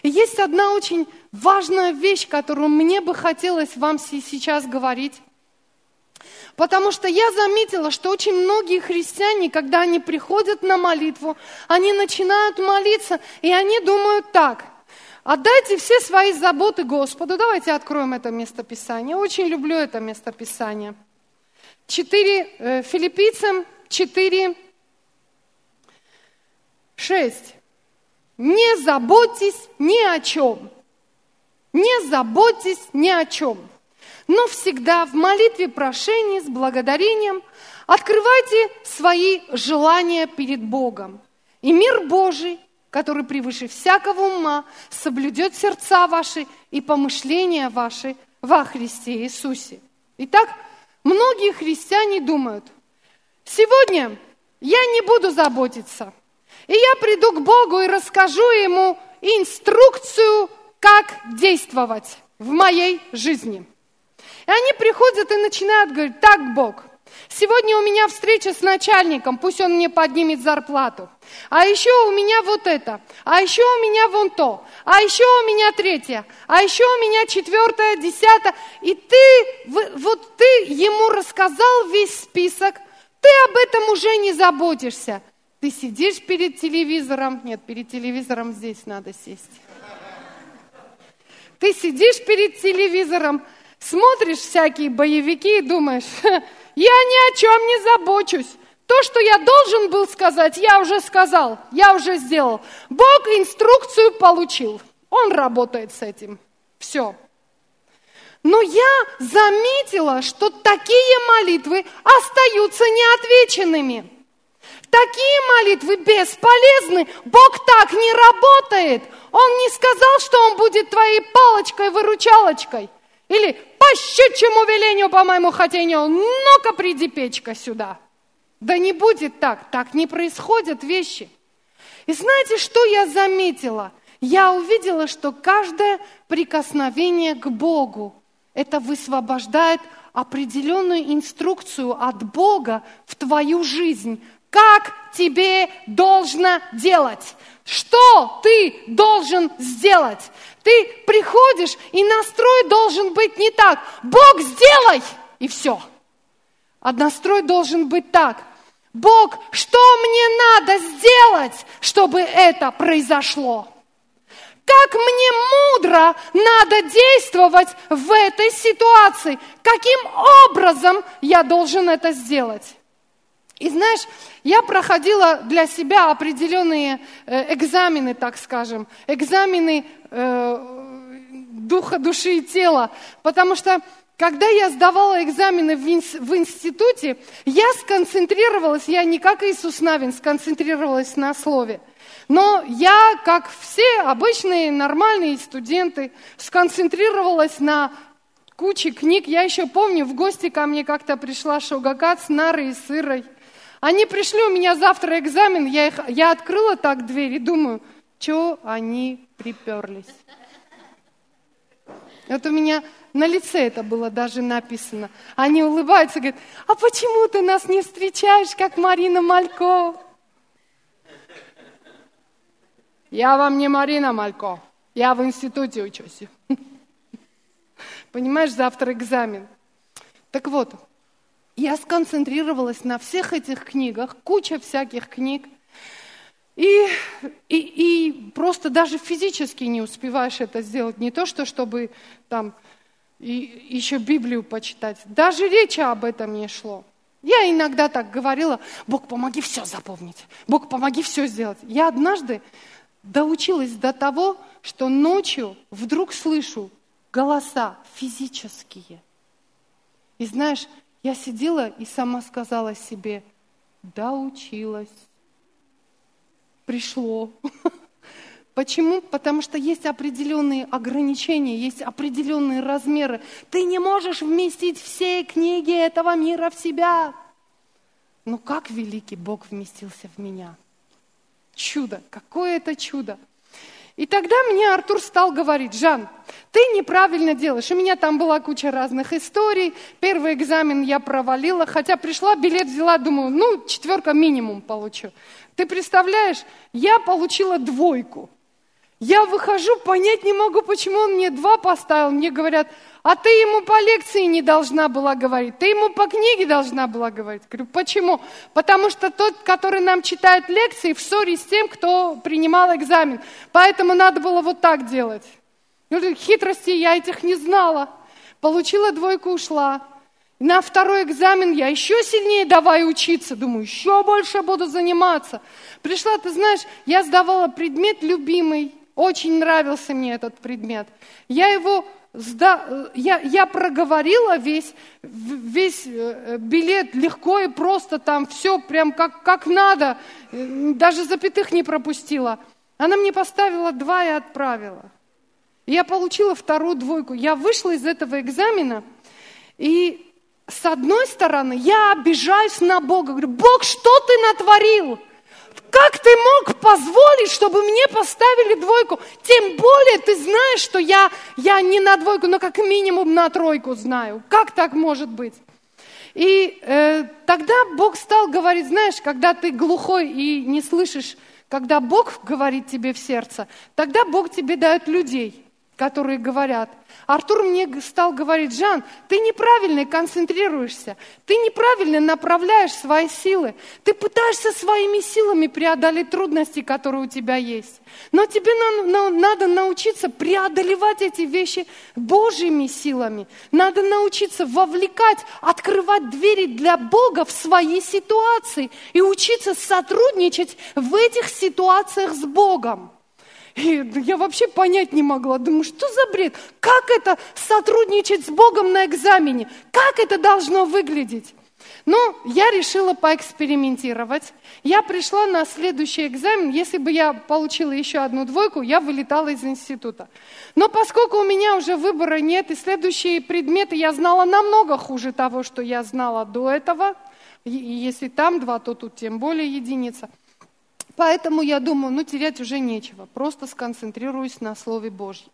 И есть одна очень важная вещь, которую мне бы хотелось вам сейчас говорить. Потому что я заметила, что очень многие христиане, когда они приходят на молитву, они начинают молиться, и они думают так, отдайте все свои заботы Господу. Давайте откроем это местописание. Очень люблю это местописание. 4, э, филиппийцам 4, 6. Не заботьтесь ни о чем. Не заботьтесь ни о чем. Но всегда в молитве прошений с благодарением открывайте свои желания перед Богом. И мир Божий, который превыше всякого ума, соблюдет сердца ваши и помышления ваши во Христе Иисусе. Итак, многие христиане думают, сегодня я не буду заботиться – и я приду к Богу и расскажу Ему инструкцию, как действовать в моей жизни. И они приходят и начинают говорить, так, Бог, сегодня у меня встреча с начальником, пусть он мне поднимет зарплату. А еще у меня вот это, а еще у меня вон то, а еще у меня третье, а еще у меня четвертое, десятое. И ты, вот ты ему рассказал весь список, ты об этом уже не заботишься. Ты сидишь перед телевизором, нет, перед телевизором здесь надо сесть. Ты сидишь перед телевизором, смотришь всякие боевики и думаешь, *laughs* я ни о чем не забочусь. То, что я должен был сказать, я уже сказал, я уже сделал. Бог инструкцию получил. Он работает с этим. Все. Но я заметила, что такие молитвы остаются неотвеченными. Такие молитвы бесполезны. Бог так не работает. Он не сказал, что Он будет твоей палочкой-выручалочкой. Или по щучьему велению, по моему хотению, ну-ка приди, печка, сюда. Да не будет так, так не происходят вещи. И знаете, что я заметила? Я увидела, что каждое прикосновение к Богу, это высвобождает определенную инструкцию от Бога в твою жизнь, как тебе должно делать. Что ты должен сделать? Ты приходишь, и настрой должен быть не так. Бог, сделай! И все. А настрой должен быть так. Бог, что мне надо сделать, чтобы это произошло? Как мне мудро надо действовать в этой ситуации? Каким образом я должен это сделать? И знаешь, я проходила для себя определенные э, экзамены, так скажем, экзамены э, духа, души и тела, потому что когда я сдавала экзамены в, институте, я сконцентрировалась, я не как Иисус Навин сконцентрировалась на слове, но я, как все обычные нормальные студенты, сконцентрировалась на куче книг. Я еще помню, в гости ко мне как-то пришла Шогакат с Нарой и Сырой – они пришли, у меня завтра экзамен, я, их, я открыла так дверь и думаю, что они приперлись. Вот у меня на лице это было даже написано. Они улыбаются, говорят, а почему ты нас не встречаешь, как Марина Малько? Я вам не Марина Малько, я в институте учусь. *laughs* Понимаешь, завтра экзамен. Так вот, я сконцентрировалась на всех этих книгах, куча всяких книг. И, и, и просто даже физически не успеваешь это сделать. Не то, что чтобы там и еще Библию почитать. Даже речи об этом не шло. Я иногда так говорила, Бог, помоги все запомнить. Бог, помоги все сделать. Я однажды доучилась до того, что ночью вдруг слышу голоса физические. И знаешь, я сидела и сама сказала себе, да, училась, пришло. *laughs* Почему? Потому что есть определенные ограничения, есть определенные размеры. Ты не можешь вместить все книги этого мира в себя. Но как великий Бог вместился в меня. Чудо, какое это чудо. И тогда мне Артур стал говорить, Жан, ты неправильно делаешь. У меня там была куча разных историй. Первый экзамен я провалила, хотя пришла, билет взяла, думаю, ну, четверка минимум получу. Ты представляешь, я получила двойку. Я выхожу, понять не могу, почему он мне два поставил. Мне говорят, а ты ему по лекции не должна была говорить, ты ему по книге должна была говорить. Говорю, почему? Потому что тот, который нам читает лекции, в ссоре с тем, кто принимал экзамен. Поэтому надо было вот так делать. Ну, хитрости я этих не знала. Получила двойку, ушла. На второй экзамен я еще сильнее давай учиться. Думаю, еще больше буду заниматься. Пришла, ты знаешь, я сдавала предмет любимый. Очень нравился мне этот предмет. Я его сда... я, я проговорила весь, весь э, билет легко и просто, там все прям как, как надо, даже запятых не пропустила. Она мне поставила два и отправила. Я получила вторую двойку. Я вышла из этого экзамена, и с одной стороны, я обижаюсь на Бога. Говорю, Бог, что ты натворил? Как ты мог позволить, чтобы мне поставили двойку? Тем более ты знаешь, что я, я не на двойку, но как минимум на тройку знаю. Как так может быть? И э, тогда Бог стал говорить, знаешь, когда ты глухой и не слышишь, когда Бог говорит тебе в сердце, тогда Бог тебе дает людей, которые говорят – Артур мне стал говорить, Жан, ты неправильно концентрируешься, ты неправильно направляешь свои силы, ты пытаешься своими силами преодолеть трудности, которые у тебя есть. Но тебе надо научиться преодолевать эти вещи Божьими силами. Надо научиться вовлекать, открывать двери для Бога в свои ситуации и учиться сотрудничать в этих ситуациях с Богом. И я вообще понять не могла. Думаю, что за бред? Как это сотрудничать с Богом на экзамене? Как это должно выглядеть? Ну, я решила поэкспериментировать. Я пришла на следующий экзамен. Если бы я получила еще одну двойку, я вылетала из института. Но поскольку у меня уже выбора нет, и следующие предметы я знала намного хуже того, что я знала до этого, и если там два, то тут тем более единица – Поэтому я думаю, ну терять уже нечего, просто сконцентрируюсь на Слове Божьем.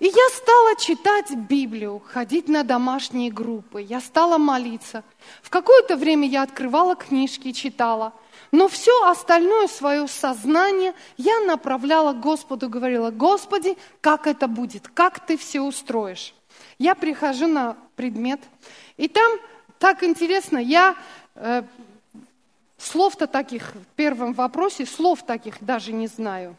И я стала читать Библию, ходить на домашние группы, я стала молиться. В какое-то время я открывала книжки, читала. Но все остальное свое сознание я направляла к Господу, говорила, Господи, как это будет, как ты все устроишь. Я прихожу на предмет, и там так интересно, я э, Слов-то таких в первом вопросе, слов таких даже не знаю.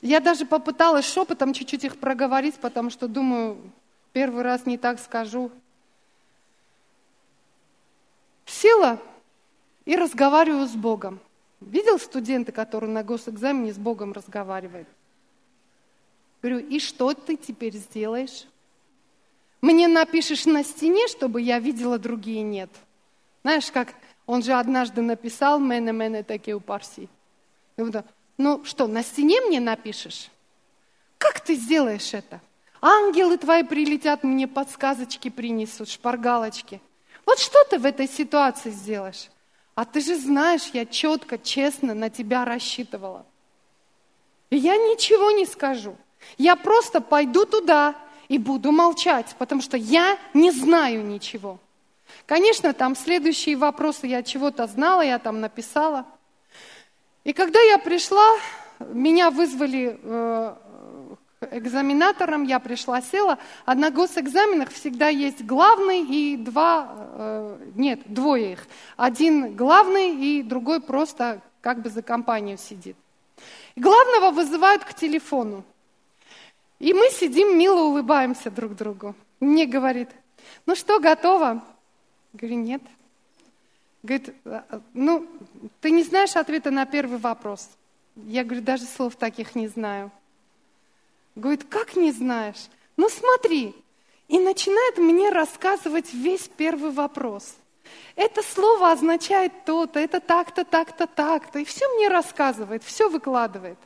Я даже попыталась шепотом чуть-чуть их проговорить, потому что думаю, первый раз не так скажу. Села и разговариваю с Богом. Видел студента, который на госэкзамене с Богом разговаривает? Говорю, и что ты теперь сделаешь? Мне напишешь на стене, чтобы я видела, другие нет – знаешь, как он же однажды написал «Мене, мене таки у парси». Ну что, на стене мне напишешь? Как ты сделаешь это? Ангелы твои прилетят, мне подсказочки принесут, шпаргалочки. Вот что ты в этой ситуации сделаешь? А ты же знаешь, я четко, честно на тебя рассчитывала. И я ничего не скажу. Я просто пойду туда и буду молчать, потому что я не знаю ничего. Конечно, там следующие вопросы я чего-то знала, я там написала. И когда я пришла, меня вызвали э, экзаменатором, я пришла, села. А на госэкзаменах всегда есть главный и два, э, нет, двое их. Один главный и другой просто как бы за компанию сидит. И главного вызывают к телефону. И мы сидим, мило улыбаемся друг другу. Мне говорит, ну что, готово? Говорю, нет. Говорит, «А, ну, ты не знаешь ответа на первый вопрос. Я говорю, даже слов таких не знаю. Говорит, как не знаешь? Ну смотри. И начинает мне рассказывать весь первый вопрос. это слово означает то-то, это так-то, так-то, так-то. И все мне рассказывает, все выкладывает.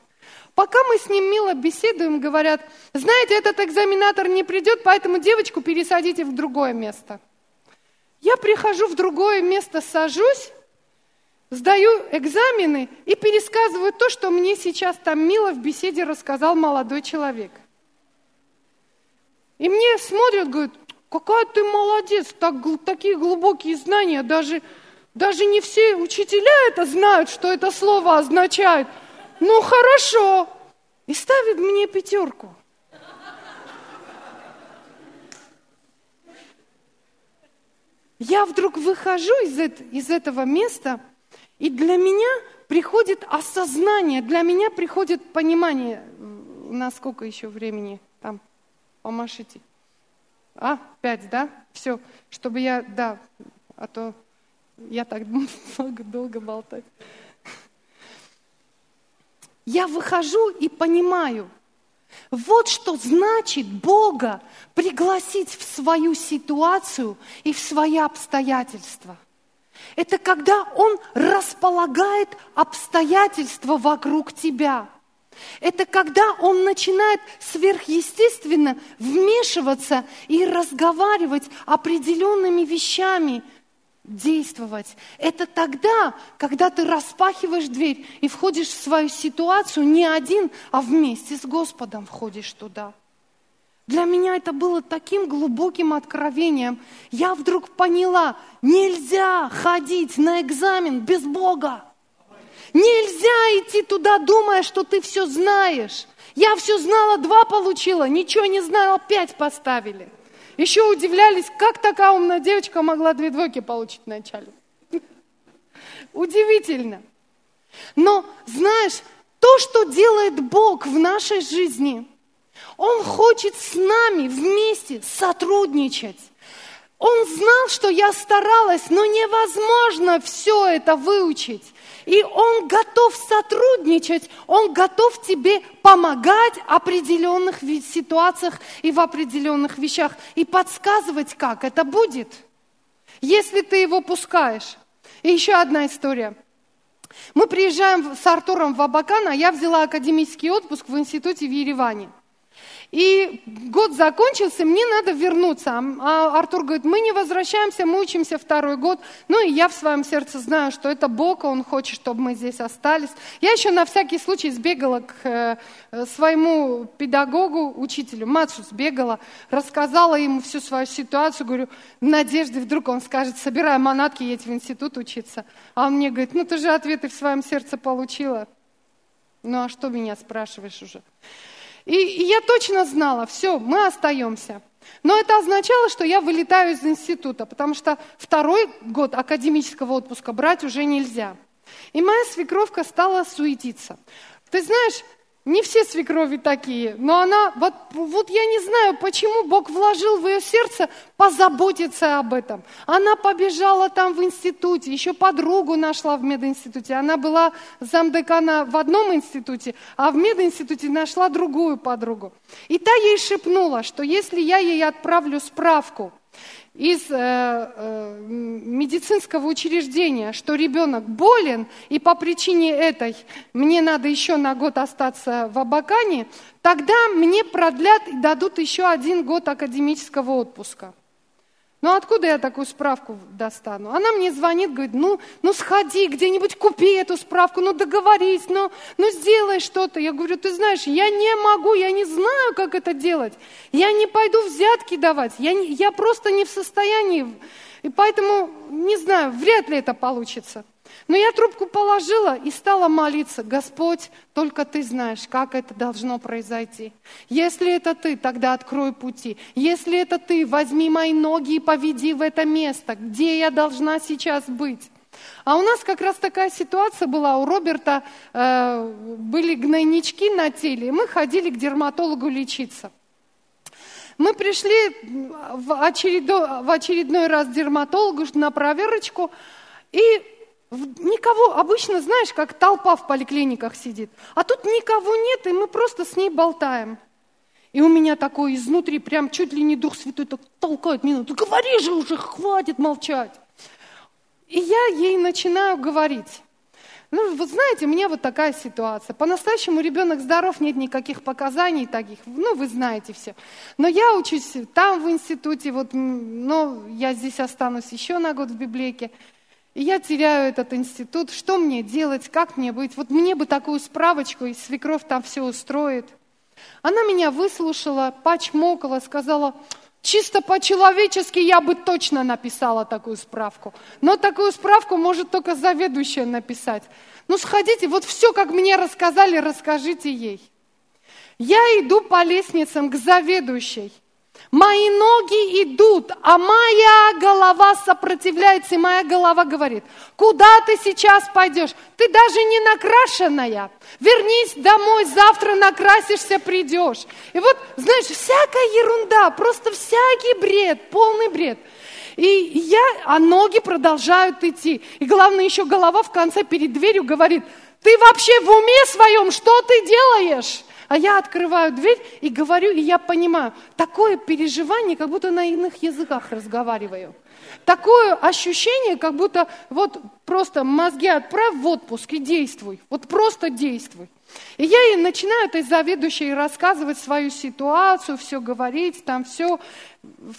Пока мы с ним мило беседуем, говорят, знаете, этот экзаменатор не придет, поэтому девочку пересадите в другое место. Я прихожу в другое место, сажусь, сдаю экзамены и пересказываю то, что мне сейчас там мило в беседе рассказал молодой человек. И мне смотрят, говорят, какая ты молодец, так, такие глубокие знания, даже, даже не все учителя это знают, что это слово означает. Ну хорошо. И ставит мне пятерку. Я вдруг выхожу из, из этого места – и для меня приходит осознание, для меня приходит понимание, на сколько еще времени там, помашите. А, пять, да? Все, чтобы я, да, а то я так *laughs* много долго болтать. Я выхожу и понимаю, вот что значит Бога пригласить в свою ситуацию и в свои обстоятельства – это когда Он располагает обстоятельства вокруг тебя. Это когда Он начинает сверхъестественно вмешиваться и разговаривать определенными вещами, действовать. Это тогда, когда ты распахиваешь дверь и входишь в свою ситуацию не один, а вместе с Господом входишь туда. Для меня это было таким глубоким откровением. Я вдруг поняла, нельзя ходить на экзамен без Бога. Нельзя идти туда, думая, что ты все знаешь. Я все знала, два получила, ничего не знала, пять поставили. Еще удивлялись, как такая умная девочка могла две двойки получить вначале. *laughs* Удивительно. Но знаешь, то, что делает Бог в нашей жизни – он хочет с нами вместе сотрудничать. Он знал, что я старалась, но невозможно все это выучить. И Он готов сотрудничать, Он готов тебе помогать в определенных ситуациях и в определенных вещах и подсказывать, как это будет, если ты его пускаешь. И еще одна история. Мы приезжаем с Артуром в Абакан, а я взяла академический отпуск в институте в Ереване – и год закончился, мне надо вернуться. А Артур говорит, мы не возвращаемся, мы учимся второй год. Ну и я в своем сердце знаю, что это Бог, Он хочет, чтобы мы здесь остались. Я еще на всякий случай сбегала к э, своему педагогу, учителю, Матшу сбегала, рассказала ему всю свою ситуацию, говорю, в надежде, вдруг он скажет, собирай манатки, едь в институт учиться. А он мне говорит, ну ты же ответы в своем сердце получила. Ну а что меня спрашиваешь уже? И, и я точно знала, все, мы остаемся. Но это означало, что я вылетаю из института, потому что второй год академического отпуска брать уже нельзя. И моя свекровка стала суетиться. Ты знаешь, не все свекрови такие, но она, вот, вот я не знаю, почему Бог вложил в ее сердце позаботиться об этом. Она побежала там в институте, еще подругу нашла в мединституте. Она была замдекана в одном институте, а в мединституте нашла другую подругу. И та ей шепнула, что если я ей отправлю справку, из э, э, медицинского учреждения, что ребенок болен, и по причине этой мне надо еще на год остаться в Абакане, тогда мне продлят и дадут еще один год академического отпуска. Ну откуда я такую справку достану? Она мне звонит, говорит, ну, ну сходи где-нибудь, купи эту справку, ну договорись, ну, ну сделай что-то. Я говорю, ты знаешь, я не могу, я не знаю, как это делать. Я не пойду взятки давать, я, не, я просто не в состоянии. И поэтому, не знаю, вряд ли это получится. Но я трубку положила и стала молиться, Господь, только Ты знаешь, как это должно произойти. Если это Ты, тогда открой пути. Если это Ты, возьми мои ноги и поведи в это место, где я должна сейчас быть. А у нас как раз такая ситуация была. У Роберта э, были гнойнички на теле, и мы ходили к дерматологу лечиться. Мы пришли в очередной, в очередной раз к дерматологу на проверочку, и Никого, обычно, знаешь, как толпа в поликлиниках сидит. А тут никого нет, и мы просто с ней болтаем. И у меня такой изнутри, прям чуть ли не Дух Святой так толкает меня. Говори же уже, хватит молчать. И я ей начинаю говорить. Ну, вот знаете, меня вот такая ситуация. По-настоящему ребенок здоров, нет никаких показаний таких. Ну, вы знаете все. Но я учусь там в институте, вот, но я здесь останусь еще на год в библейке. И я теряю этот институт. Что мне делать? Как мне быть? Вот мне бы такую справочку, и свекровь там все устроит. Она меня выслушала, почмокала, сказала, чисто по-человечески я бы точно написала такую справку. Но такую справку может только заведующая написать. Ну сходите, вот все, как мне рассказали, расскажите ей. Я иду по лестницам к заведующей. Мои ноги идут, а моя голова сопротивляется, и моя голова говорит, куда ты сейчас пойдешь? Ты даже не накрашенная. Вернись домой, завтра накрасишься, придешь. И вот, знаешь, всякая ерунда, просто всякий бред, полный бред. И я, а ноги продолжают идти. И главное, еще голова в конце перед дверью говорит, ты вообще в уме своем, что ты делаешь? А я открываю дверь и говорю, и я понимаю, такое переживание, как будто на иных языках разговариваю. Такое ощущение, как будто вот просто мозги отправь в отпуск и действуй. Вот просто действуй. И я ей начинаю этой заведующей рассказывать свою ситуацию, все говорить, там все.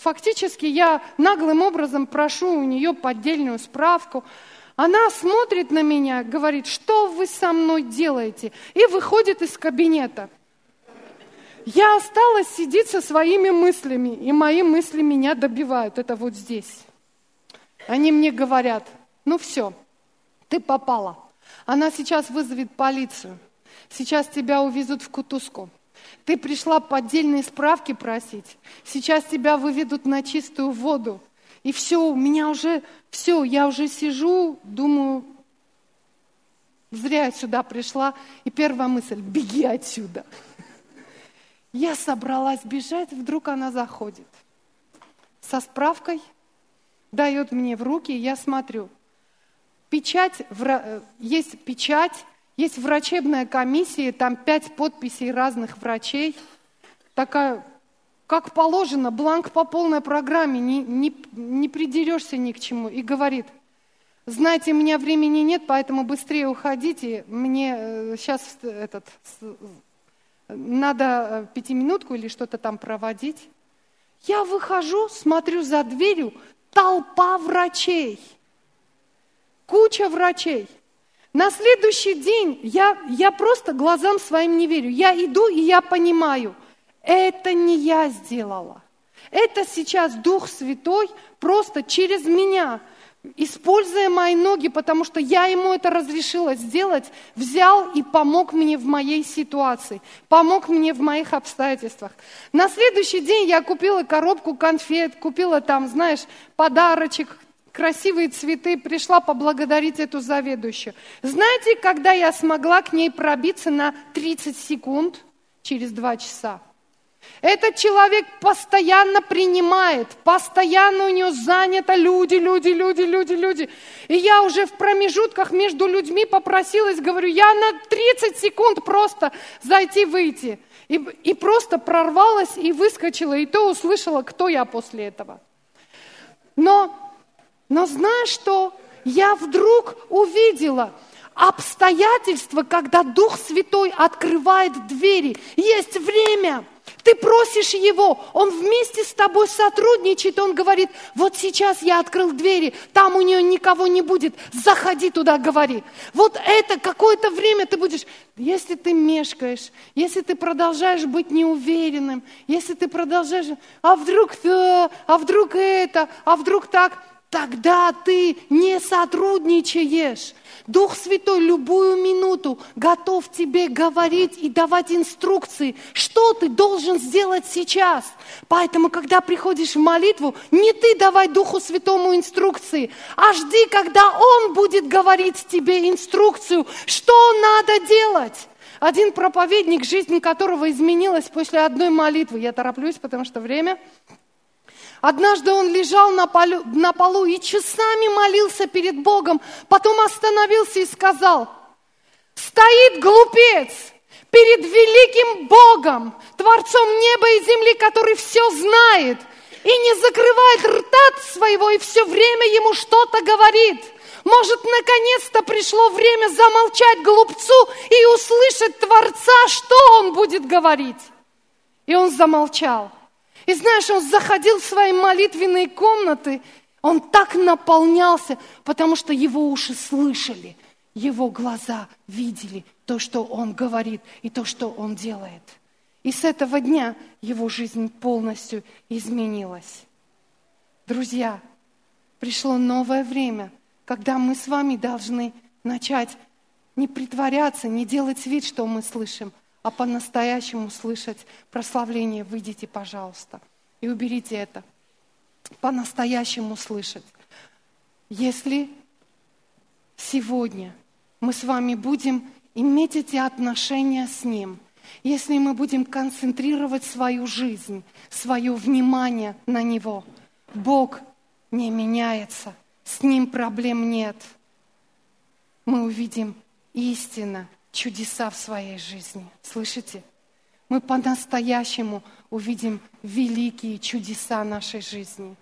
Фактически я наглым образом прошу у нее поддельную справку. Она смотрит на меня, говорит, что вы со мной делаете? И выходит из кабинета. Я осталась сидеть со своими мыслями, и мои мысли меня добивают. Это вот здесь. Они мне говорят, ну все, ты попала. Она сейчас вызовет полицию. Сейчас тебя увезут в кутузку. Ты пришла поддельные справки просить. Сейчас тебя выведут на чистую воду. И все, у меня уже, все, я уже сижу, думаю, зря я сюда пришла. И первая мысль, беги отсюда. Я собралась бежать, вдруг она заходит со справкой, дает мне в руки, я смотрю. Печать, э, есть печать, есть врачебная комиссия, там пять подписей разных врачей. Такая, как положено, бланк по полной программе, не, не, не придерешься ни к чему. И говорит, знаете, у меня времени нет, поэтому быстрее уходите. Мне сейчас э, этот, надо э, пятиминутку или что-то там проводить. Я выхожу, смотрю за дверью, толпа врачей, куча врачей. На следующий день я, я просто глазам своим не верю. Я иду и я понимаю, это не я сделала. Это сейчас Дух Святой просто через меня используя мои ноги, потому что я ему это разрешила сделать, взял и помог мне в моей ситуации, помог мне в моих обстоятельствах. На следующий день я купила коробку конфет, купила там, знаешь, подарочек, красивые цветы, пришла поблагодарить эту заведующую. Знаете, когда я смогла к ней пробиться на 30 секунд через два часа? Этот человек постоянно принимает, постоянно у него занято люди, люди, люди, люди, люди. И я уже в промежутках между людьми попросилась, говорю, я на 30 секунд просто зайти-выйти. И, и просто прорвалась и выскочила, и то услышала, кто я после этого. Но, но знаешь что? Я вдруг увидела обстоятельства, когда Дух Святой открывает двери. Есть время – ты просишь Его, Он вместе с тобой сотрудничает, Он говорит, вот сейчас я открыл двери, там у нее никого не будет, заходи туда, говори. Вот это какое-то время ты будешь, если ты мешкаешь, если ты продолжаешь быть неуверенным, если ты продолжаешь, а вдруг то, а вдруг это, а вдруг так, тогда ты не сотрудничаешь. Дух Святой любую минуту готов тебе говорить и давать инструкции, что ты должен сделать сейчас. Поэтому, когда приходишь в молитву, не ты давай Духу Святому инструкции, а жди, когда Он будет говорить тебе инструкцию, что надо делать. Один проповедник, жизнь которого изменилась после одной молитвы. Я тороплюсь, потому что время. Однажды он лежал на полу, на полу и часами молился перед Богом, потом остановился и сказал, стоит глупец перед великим Богом, Творцом неба и земли, который все знает, и не закрывает рта своего, и все время ему что-то говорит. Может, наконец-то пришло время замолчать глупцу и услышать Творца, что он будет говорить. И он замолчал. И знаешь, он заходил в свои молитвенные комнаты, он так наполнялся, потому что его уши слышали, его глаза видели то, что он говорит и то, что он делает. И с этого дня его жизнь полностью изменилась. Друзья, пришло новое время, когда мы с вами должны начать не притворяться, не делать вид, что мы слышим, а по-настоящему слышать прославление. Выйдите, пожалуйста, и уберите это. По-настоящему слышать. Если сегодня мы с вами будем иметь эти отношения с Ним, если мы будем концентрировать свою жизнь, свое внимание на Него, Бог не меняется, с Ним проблем нет. Мы увидим истинно чудеса в своей жизни. Слышите? Мы по-настоящему увидим великие чудеса нашей жизни.